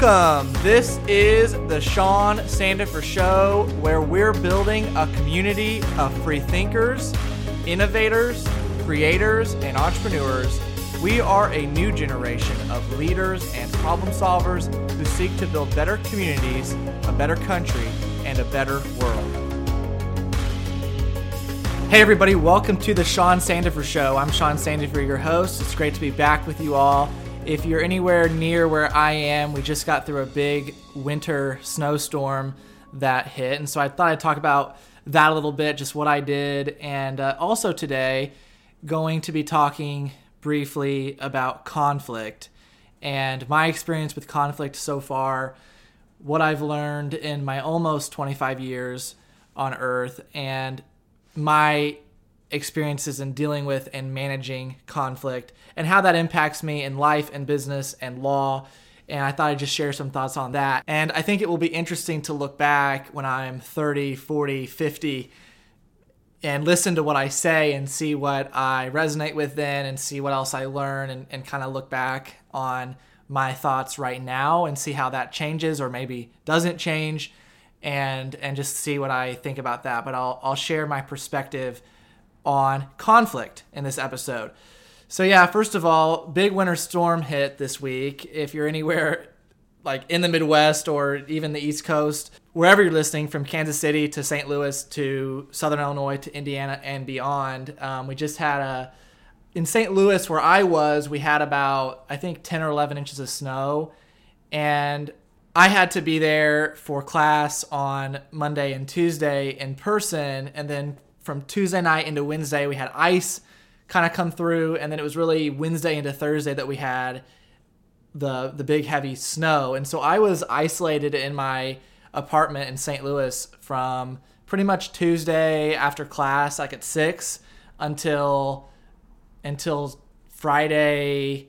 Welcome. This is the Sean Sandifer Show, where we're building a community of free thinkers, innovators, creators, and entrepreneurs. We are a new generation of leaders and problem solvers who seek to build better communities, a better country, and a better world. Hey, everybody, welcome to the Sean Sandifer Show. I'm Sean Sandifer, your host. It's great to be back with you all. If you're anywhere near where I am, we just got through a big winter snowstorm that hit. And so I thought I'd talk about that a little bit, just what I did. And uh, also today, going to be talking briefly about conflict and my experience with conflict so far, what I've learned in my almost 25 years on Earth, and my experiences in dealing with and managing conflict and how that impacts me in life and business and law. And I thought I'd just share some thoughts on that. And I think it will be interesting to look back when I'm 30, 40, 50 and listen to what I say and see what I resonate with then and see what else I learn and, and kind of look back on my thoughts right now and see how that changes or maybe doesn't change and and just see what I think about that. But I'll I'll share my perspective on conflict in this episode. So yeah, first of all, big winter storm hit this week. If you're anywhere like in the Midwest or even the East Coast, wherever you're listening, from Kansas City to St. Louis to Southern Illinois to Indiana and beyond, um, we just had a in St. Louis where I was, we had about I think 10 or 11 inches of snow, and I had to be there for class on Monday and Tuesday in person, and then from Tuesday night into Wednesday, we had ice kind of come through, and then it was really Wednesday into Thursday that we had the the big heavy snow. And so I was isolated in my apartment in St. Louis from pretty much Tuesday after class, like at six, until until Friday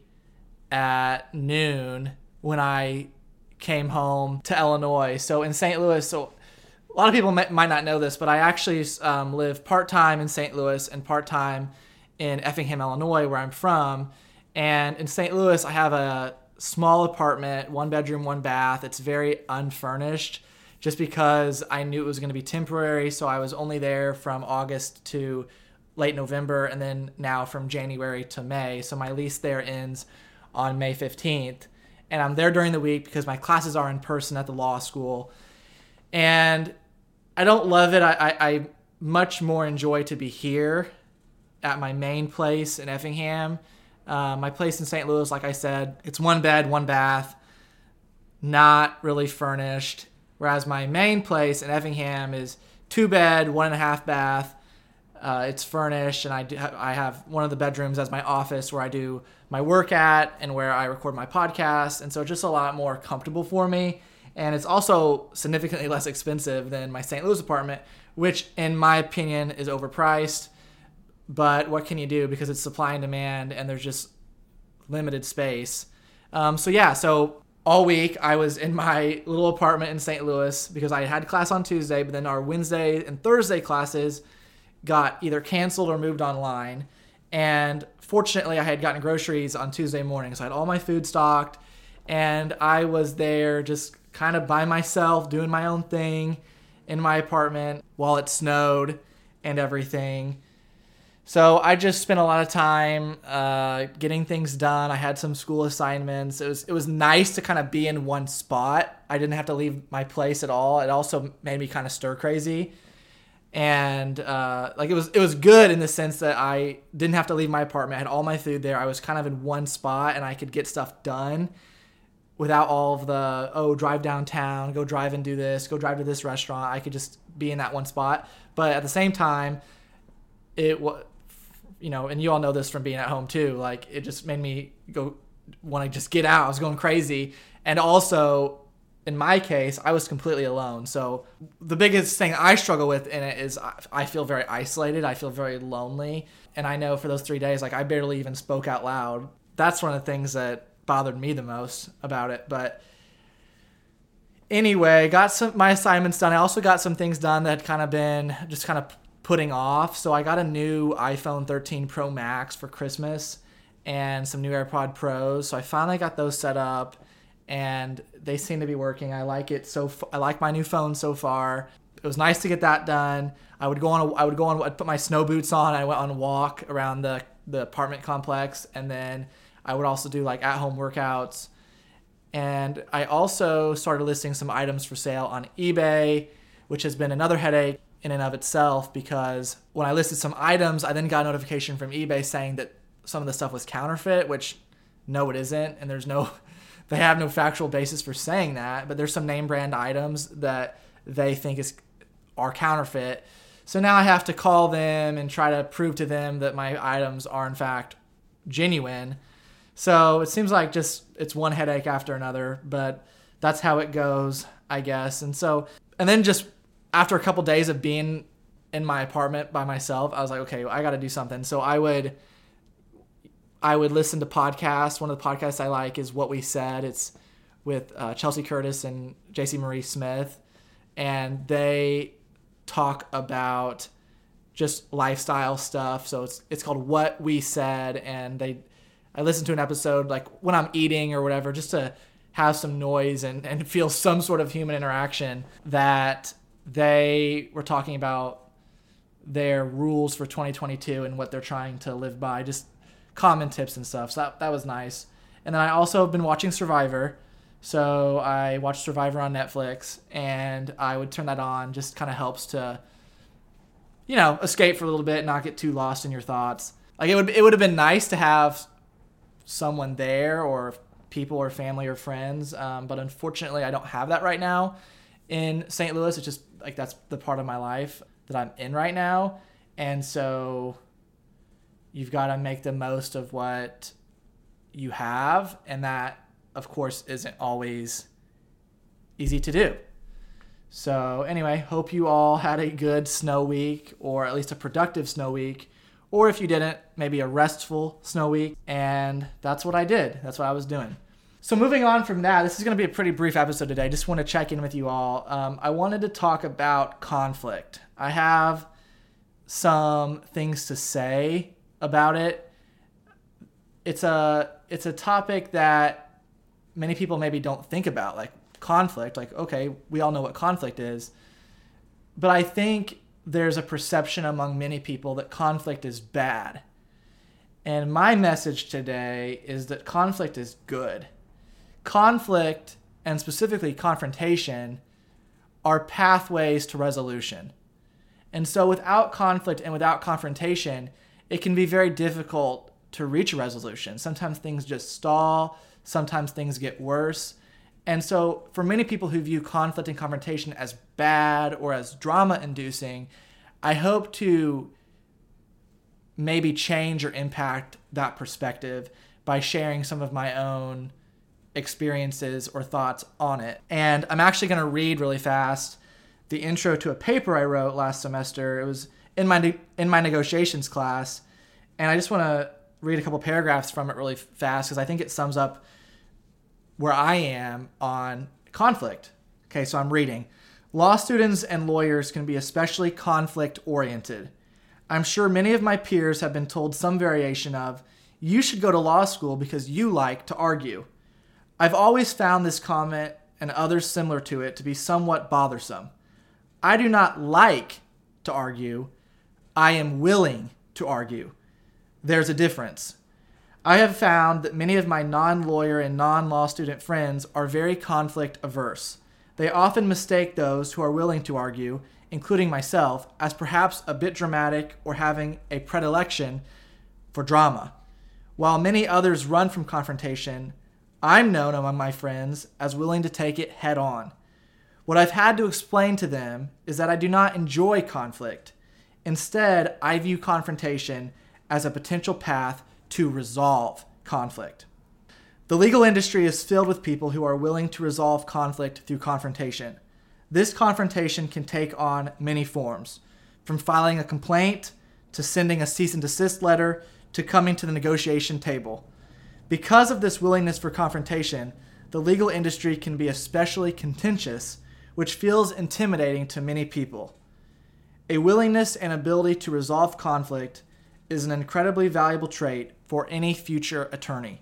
at noon when I came home to Illinois. So in St. Louis, so a lot of people might, not know this, but I actually um, live part time in St. Louis and part time in Effingham, Illinois, where I'm from. And in St. Louis, I have a small apartment, one bedroom, one bath. It's very unfurnished just because I knew it was going to be temporary. So I was only there from August to late November and then now from January to May. So my lease there ends on May 15th. And I'm there during the week because my classes are in person at the law school and I don't love it. I, I, I much more enjoy to be here at my main place in Effingham. Uh, my place in St. Louis, like I said, it's one bed, one bath, not really furnished. Whereas my main place in Effingham is two bed, one and a half bath. Uh, it's furnished, and I, do, I have one of the bedrooms as my office where I do my work at and where I record my podcast. And so it's just a lot more comfortable for me and it's also significantly less expensive than my St. Louis apartment, which, in my opinion, is overpriced. But what can you do because it's supply and demand, and there's just limited space. Um, so yeah, so all week I was in my little apartment in St. Louis because I had class on Tuesday, but then our Wednesday and Thursday classes got either canceled or moved online. And fortunately, I had gotten groceries on Tuesday morning, so I had all my food stocked, and I was there just kind of by myself doing my own thing in my apartment while it snowed and everything. So I just spent a lot of time uh, getting things done. I had some school assignments. It was it was nice to kind of be in one spot. I didn't have to leave my place at all. It also made me kind of stir crazy, and uh, like it was it was good in the sense that I didn't have to leave my apartment. I had all my food there. I was kind of in one spot, and I could get stuff done without all of the oh drive downtown go drive and do this go drive to this restaurant. I could just be in that one spot. But at the same time it was you know and you all know this from being at home too like it just made me go want to just get out. I was going crazy. And also in my case i was completely alone. So the biggest thing i struggle with in it is i feel very isolated. I feel very lonely. And i know for those three days like i barely even spoke out loud. That's one of the things that bothered me the most about it. But anyway, got some my assignments done. I also got some things done that had kind of been just kind of putting off. So I got a new iPhone 13 Pro Max for Christmas and some new AirPod Pros. So I finally got those set up and they seem to be working. I like it so. F- I like my new phone so far. It was nice to get that done. I would go on. A, I would go on. I'd put my snow boots on. I went on a walk around the the apartment complex, and then I would also do like at home workouts. And I also started listing some items for sale on eBay, which has been another headache in and of itself because when I listed some items, I then got a notification from eBay saying that some of the stuff was counterfeit, which no, it isn't. And there's no, they have no factual basis for saying that, but there's some name brand items that they think is are counterfeit. So now I have to call them and try to prove to them that my items are in fact genuine. So it seems like just it's one headache after another, but that's how it goes, I guess. And so, and then just after a couple days of being in my apartment by myself, I was like, okay, I got to do something. So I would, I would listen to podcasts. One of the podcasts I like is What We Said. It's with uh, Chelsea Curtis and JC Marie Smith, and they talk about just lifestyle stuff. So it's it's called What We Said, and they I listen to an episode like when I'm eating or whatever, just to have some noise and, and feel some sort of human interaction that they were talking about their rules for 2022 and what they're trying to live by, just common tips and stuff. So that, that was nice. And then I also have been watching Survivor. So I watched Survivor on Netflix and I would turn that on. Just kind of helps to, you know, escape for a little bit, not get too lost in your thoughts. Like it would, it would have been nice to have someone there or people or family or friends. Um, but unfortunately, I don't have that right now in St. Louis. It's just like that's the part of my life that I'm in right now. And so you've got to make the most of what you have. And that, of course, isn't always easy to do. So, anyway, hope you all had a good snow week or at least a productive snow week. Or if you didn't, maybe a restful snow week. And that's what I did. That's what I was doing. So moving on from that, this is going to be a pretty brief episode today. I just want to check in with you all. Um, I wanted to talk about conflict. I have some things to say about it. It's a it's a topic that many people maybe don't think about, like conflict. Like, okay, we all know what conflict is, but I think there's a perception among many people that conflict is bad. And my message today is that conflict is good conflict and specifically confrontation are pathways to resolution. And so without conflict and without confrontation, it can be very difficult to reach a resolution. Sometimes things just stall, sometimes things get worse. And so, for many people who view conflict and confrontation as bad or as drama inducing, I hope to maybe change or impact that perspective by sharing some of my own experiences or thoughts on it. And I'm actually going to read really fast the intro to a paper I wrote last semester. It was in my in my negotiations class, and I just want to read a couple paragraphs from it really fast because I think it sums up where I am on conflict. Okay, so I'm reading. Law students and lawyers can be especially conflict oriented. I'm sure many of my peers have been told some variation of, you should go to law school because you like to argue. I've always found this comment and others similar to it to be somewhat bothersome. I do not like to argue, I am willing to argue. There's a difference. I have found that many of my non lawyer and non law student friends are very conflict averse. They often mistake those who are willing to argue, including myself, as perhaps a bit dramatic or having a predilection for drama. While many others run from confrontation, I'm known among my friends as willing to take it head on. What I've had to explain to them is that I do not enjoy conflict. Instead, I view confrontation as a potential path to resolve conflict. The legal industry is filled with people who are willing to resolve conflict through confrontation. This confrontation can take on many forms, from filing a complaint to sending a cease and desist letter to coming to the negotiation table. Because of this willingness for confrontation, the legal industry can be especially contentious, which feels intimidating to many people. A willingness and ability to resolve conflict is an incredibly valuable trait for any future attorney.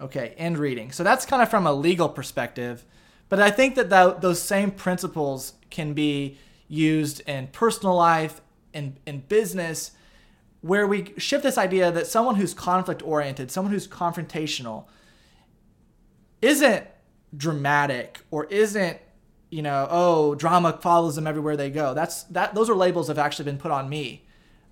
Okay, end reading. So that's kind of from a legal perspective, but I think that th- those same principles can be used in personal life, in, in business, where we shift this idea that someone who's conflict oriented, someone who's confrontational, isn't dramatic or isn't you know oh drama follows them everywhere they go that's that those are labels have actually been put on me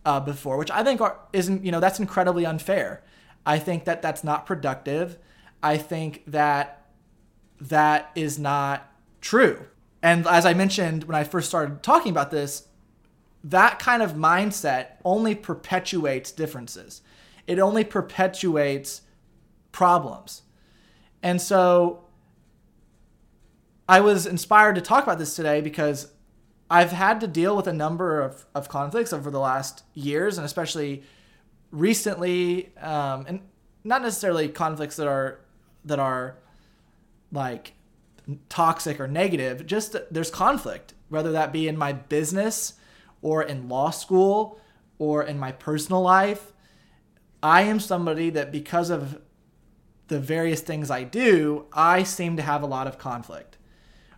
uh, before which i think are isn't you know that's incredibly unfair. I think that that's not productive. I think that that is not true. And as i mentioned when i first started talking about this that kind of mindset only perpetuates differences. It only perpetuates problems. And so I was inspired to talk about this today because I've had to deal with a number of, of conflicts over the last years, and especially recently, um, and not necessarily conflicts that are that are like toxic or negative. Just there's conflict, whether that be in my business or in law school or in my personal life. I am somebody that because of the various things I do, I seem to have a lot of conflict.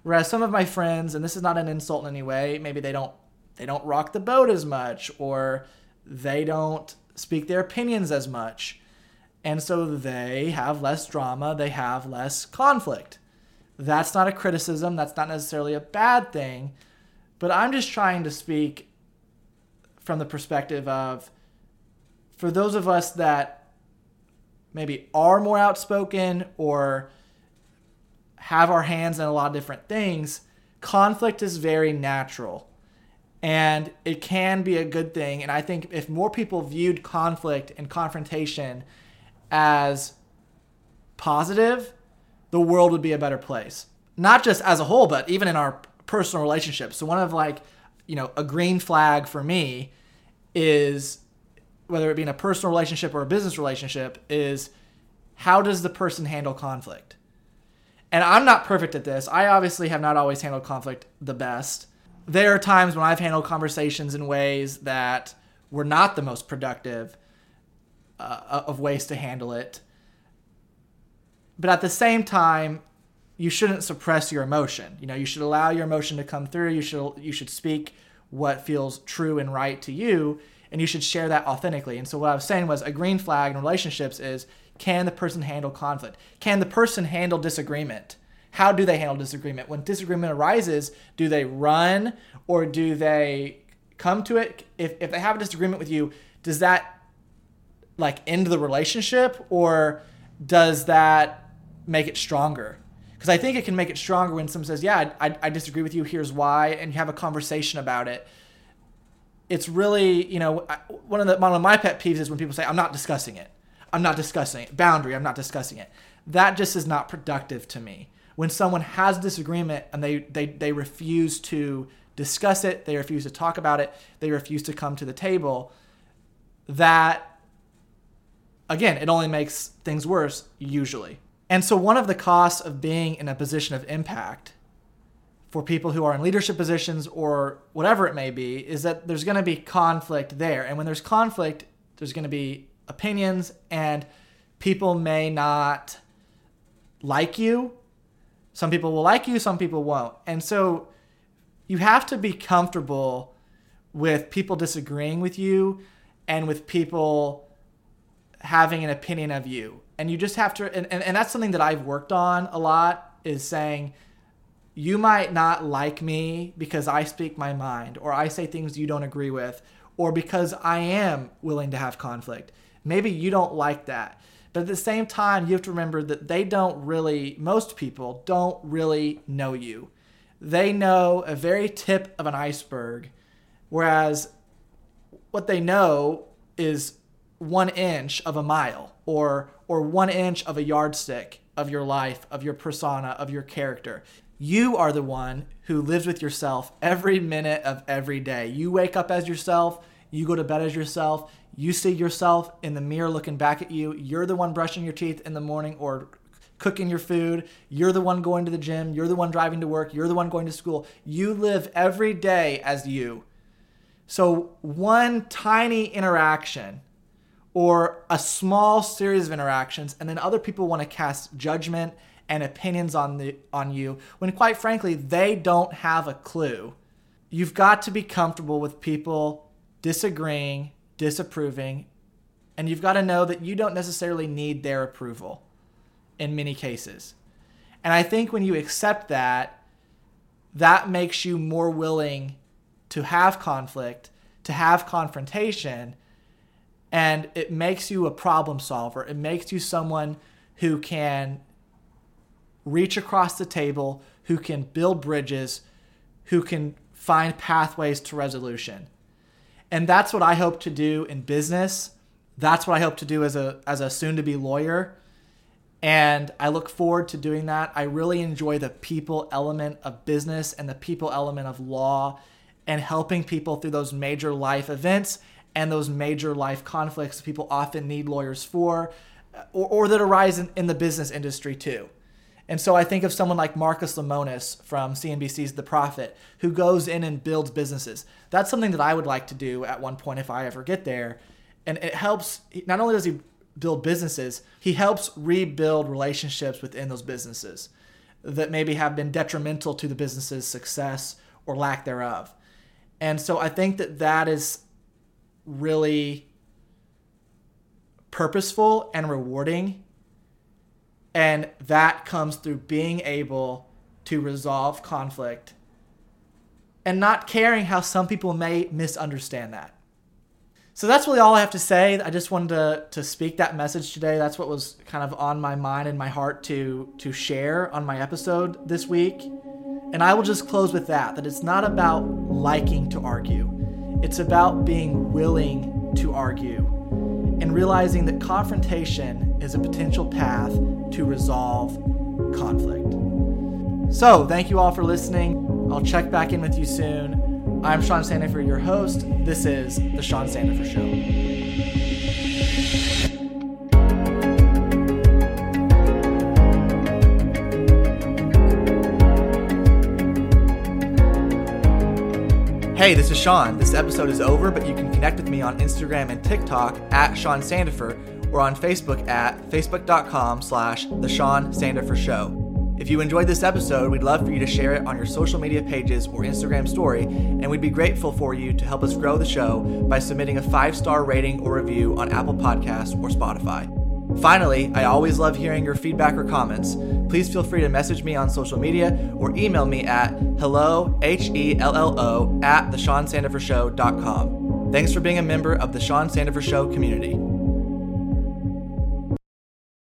Whereas some of my friends, and this is not an insult in any way, maybe they don't they don't rock the boat as much or they don't speak their opinions as much. And so they have less drama, they have less conflict. That's not a criticism, that's not necessarily a bad thing, but I'm just trying to speak from the perspective of for those of us that maybe are more outspoken or have our hands in a lot of different things, conflict is very natural. And it can be a good thing. And I think if more people viewed conflict and confrontation as positive, the world would be a better place. Not just as a whole, but even in our personal relationships. So one of like, you know, a green flag for me is whether it be in a personal relationship or a business relationship is how does the person handle conflict? And I'm not perfect at this. I obviously have not always handled conflict the best. There are times when I've handled conversations in ways that were not the most productive uh, of ways to handle it. But at the same time, you shouldn't suppress your emotion. You know, you should allow your emotion to come through. You should you should speak what feels true and right to you and you should share that authentically. And so what I was saying was a green flag in relationships is can the person handle conflict? Can the person handle disagreement? How do they handle disagreement? When disagreement arises, do they run or do they come to it? If, if they have a disagreement with you, does that like end the relationship or does that make it stronger? Because I think it can make it stronger when someone says, Yeah, I, I disagree with you, here's why, and you have a conversation about it it's really you know one of the one of my pet peeves is when people say I'm not discussing it. I'm not discussing it. Boundary. I'm not discussing it. That just is not productive to me. When someone has disagreement and they they they refuse to discuss it, they refuse to talk about it, they refuse to come to the table, that again, it only makes things worse usually. And so one of the costs of being in a position of impact for people who are in leadership positions or whatever it may be is that there's going to be conflict there. And when there's conflict, there's going to be opinions and people may not like you. Some people will like you, some people won't. And so you have to be comfortable with people disagreeing with you and with people having an opinion of you. And you just have to, and, and, and that's something that I've worked on a lot is saying, you might not like me because I speak my mind or I say things you don't agree with or because I am willing to have conflict. Maybe you don't like that. But at the same time, you have to remember that they don't really, most people don't really know you. They know a very tip of an iceberg, whereas what they know is one inch of a mile or, or one inch of a yardstick of your life, of your persona, of your character. You are the one who lives with yourself every minute of every day. You wake up as yourself, you go to bed as yourself, you see yourself in the mirror looking back at you. You're the one brushing your teeth in the morning or cooking your food. You're the one going to the gym. You're the one driving to work. You're the one going to school. You live every day as you. So, one tiny interaction or a small series of interactions and then other people want to cast judgment and opinions on the on you when quite frankly they don't have a clue. You've got to be comfortable with people disagreeing, disapproving, and you've got to know that you don't necessarily need their approval in many cases. And I think when you accept that, that makes you more willing to have conflict, to have confrontation, and it makes you a problem solver. It makes you someone who can reach across the table, who can build bridges, who can find pathways to resolution. And that's what I hope to do in business. That's what I hope to do as a as a soon to be lawyer. And I look forward to doing that. I really enjoy the people element of business and the people element of law and helping people through those major life events and those major life conflicts that people often need lawyers for or, or that arise in, in the business industry too. And so I think of someone like Marcus Lemonis from CNBC's The Profit, who goes in and builds businesses. That's something that I would like to do at one point if I ever get there. And it helps, not only does he build businesses, he helps rebuild relationships within those businesses that maybe have been detrimental to the business's success or lack thereof. And so I think that that is really purposeful and rewarding and that comes through being able to resolve conflict and not caring how some people may misunderstand that. So that's really all I have to say. I just wanted to, to speak that message today. That's what was kind of on my mind and my heart to, to share on my episode this week. And I will just close with that that it's not about liking to argue, it's about being willing to argue and realizing that confrontation is a potential path to resolve conflict. So, thank you all for listening. I'll check back in with you soon. I'm Sean Sandifer, your host. This is The Sean Sandifer Show. Hey, this is Sean. This episode is over, but you can connect with me on Instagram and TikTok at Sean Sandifer or on Facebook at facebook.com slash The Sean Sandifer Show. If you enjoyed this episode, we'd love for you to share it on your social media pages or Instagram story, and we'd be grateful for you to help us grow the show by submitting a five star rating or review on Apple Podcasts or Spotify. Finally, I always love hearing your feedback or comments. Please feel free to message me on social media or email me at hello, H-E-L-L-O, at theseansandifershow.com. Thanks for being a member of the Sean Sandifer Show community.